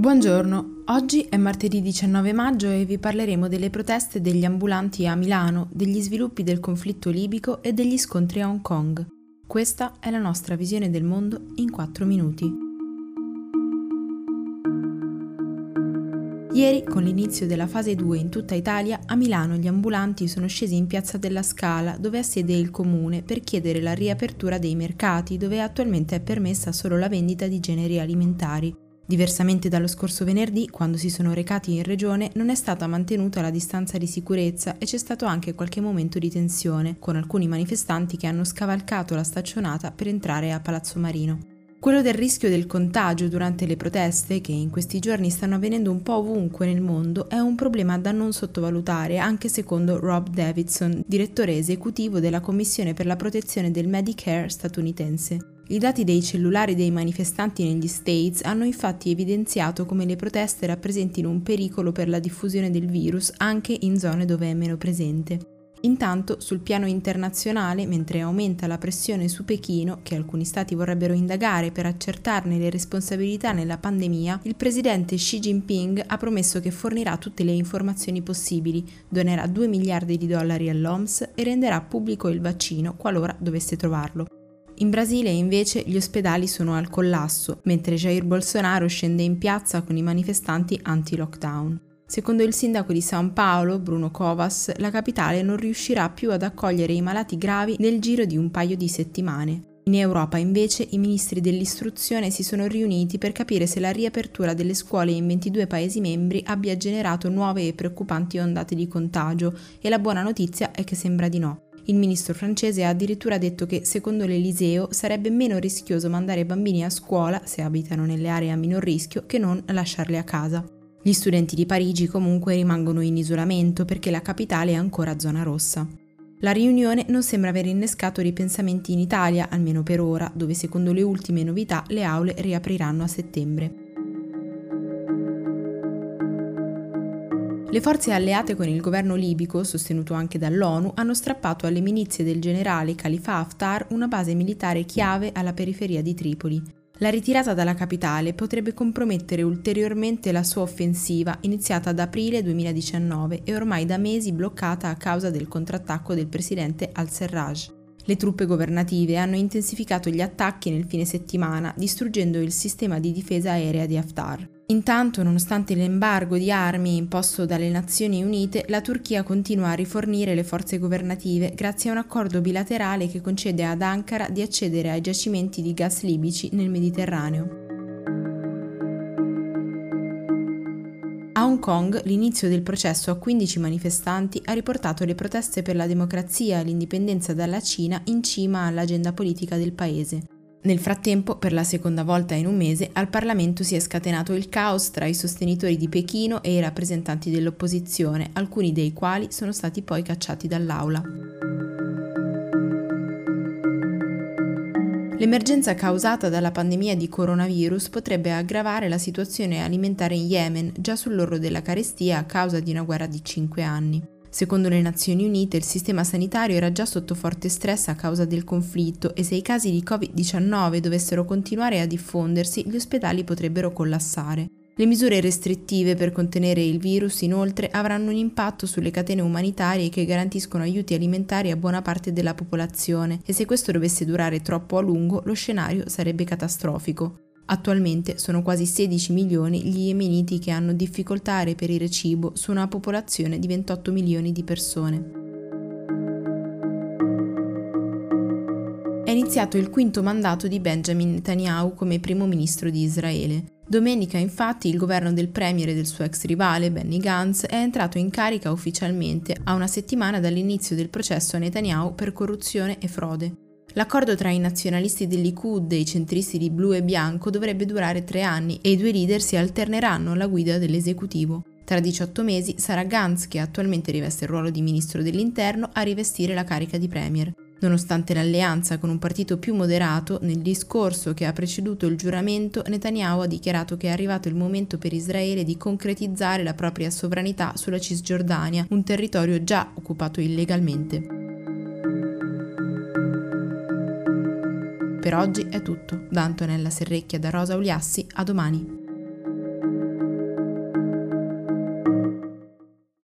Buongiorno, oggi è martedì 19 maggio e vi parleremo delle proteste degli ambulanti a Milano, degli sviluppi del conflitto libico e degli scontri a Hong Kong. Questa è la nostra visione del mondo in 4 minuti. Ieri, con l'inizio della fase 2 in tutta Italia, a Milano gli ambulanti sono scesi in piazza della Scala, dove ha sede il comune, per chiedere la riapertura dei mercati, dove attualmente è permessa solo la vendita di generi alimentari. Diversamente dallo scorso venerdì, quando si sono recati in regione, non è stata mantenuta la distanza di sicurezza e c'è stato anche qualche momento di tensione, con alcuni manifestanti che hanno scavalcato la staccionata per entrare a Palazzo Marino. Quello del rischio del contagio durante le proteste, che in questi giorni stanno avvenendo un po' ovunque nel mondo, è un problema da non sottovalutare anche secondo Rob Davidson, direttore esecutivo della Commissione per la protezione del Medicare statunitense. I dati dei cellulari dei manifestanti negli States hanno infatti evidenziato come le proteste rappresentino un pericolo per la diffusione del virus anche in zone dove è meno presente. Intanto, sul piano internazionale, mentre aumenta la pressione su Pechino, che alcuni stati vorrebbero indagare per accertarne le responsabilità nella pandemia, il presidente Xi Jinping ha promesso che fornirà tutte le informazioni possibili, donerà 2 miliardi di dollari all'OMS e renderà pubblico il vaccino qualora dovesse trovarlo. In Brasile invece gli ospedali sono al collasso, mentre Jair Bolsonaro scende in piazza con i manifestanti anti-lockdown. Secondo il sindaco di San Paolo, Bruno Covas, la capitale non riuscirà più ad accogliere i malati gravi nel giro di un paio di settimane. In Europa invece i ministri dell'istruzione si sono riuniti per capire se la riapertura delle scuole in 22 Paesi membri abbia generato nuove e preoccupanti ondate di contagio e la buona notizia è che sembra di no. Il ministro francese ha addirittura detto che, secondo l'Eliseo, sarebbe meno rischioso mandare bambini a scuola, se abitano nelle aree a minor rischio, che non lasciarli a casa. Gli studenti di Parigi comunque rimangono in isolamento perché la capitale è ancora zona rossa. La riunione non sembra aver innescato ripensamenti in Italia, almeno per ora, dove secondo le ultime novità le aule riapriranno a settembre. Le forze alleate con il governo libico, sostenuto anche dall'ONU, hanno strappato alle milizie del generale Khalifa Haftar una base militare chiave alla periferia di Tripoli. La ritirata dalla capitale potrebbe compromettere ulteriormente la sua offensiva iniziata ad aprile 2019 e ormai da mesi bloccata a causa del contrattacco del presidente al-Serraj. Le truppe governative hanno intensificato gli attacchi nel fine settimana, distruggendo il sistema di difesa aerea di Haftar. Intanto, nonostante l'embargo di armi imposto dalle Nazioni Unite, la Turchia continua a rifornire le forze governative grazie a un accordo bilaterale che concede ad Ankara di accedere ai giacimenti di gas libici nel Mediterraneo. A Hong Kong l'inizio del processo a 15 manifestanti ha riportato le proteste per la democrazia e l'indipendenza dalla Cina in cima all'agenda politica del paese. Nel frattempo, per la seconda volta in un mese, al Parlamento si è scatenato il caos tra i sostenitori di Pechino e i rappresentanti dell'opposizione, alcuni dei quali sono stati poi cacciati dall'aula. L'emergenza causata dalla pandemia di coronavirus potrebbe aggravare la situazione alimentare in Yemen, già sull'orlo della carestia a causa di una guerra di 5 anni. Secondo le Nazioni Unite il sistema sanitario era già sotto forte stress a causa del conflitto e se i casi di Covid-19 dovessero continuare a diffondersi, gli ospedali potrebbero collassare. Le misure restrittive per contenere il virus inoltre avranno un impatto sulle catene umanitarie che garantiscono aiuti alimentari a buona parte della popolazione e se questo dovesse durare troppo a lungo lo scenario sarebbe catastrofico. Attualmente sono quasi 16 milioni gli yemeniti che hanno difficoltà a reperire cibo su una popolazione di 28 milioni di persone. È iniziato il quinto mandato di Benjamin Netanyahu come primo ministro di Israele. Domenica infatti il governo del premier e del suo ex rivale Benny Gantz è entrato in carica ufficialmente a una settimana dall'inizio del processo a Netanyahu per corruzione e frode. L'accordo tra i nazionalisti del Likud e i centristi di blu e bianco dovrebbe durare tre anni e i due leader si alterneranno alla guida dell'esecutivo. Tra 18 mesi sarà Gantz, che attualmente riveste il ruolo di ministro dell'interno, a rivestire la carica di premier. Nonostante l'alleanza con un partito più moderato, nel discorso che ha preceduto il giuramento, Netanyahu ha dichiarato che è arrivato il momento per Israele di concretizzare la propria sovranità sulla Cisgiordania, un territorio già occupato illegalmente. Per oggi è tutto. Da Antonella Serrecchia da Rosa Uliassi, a domani.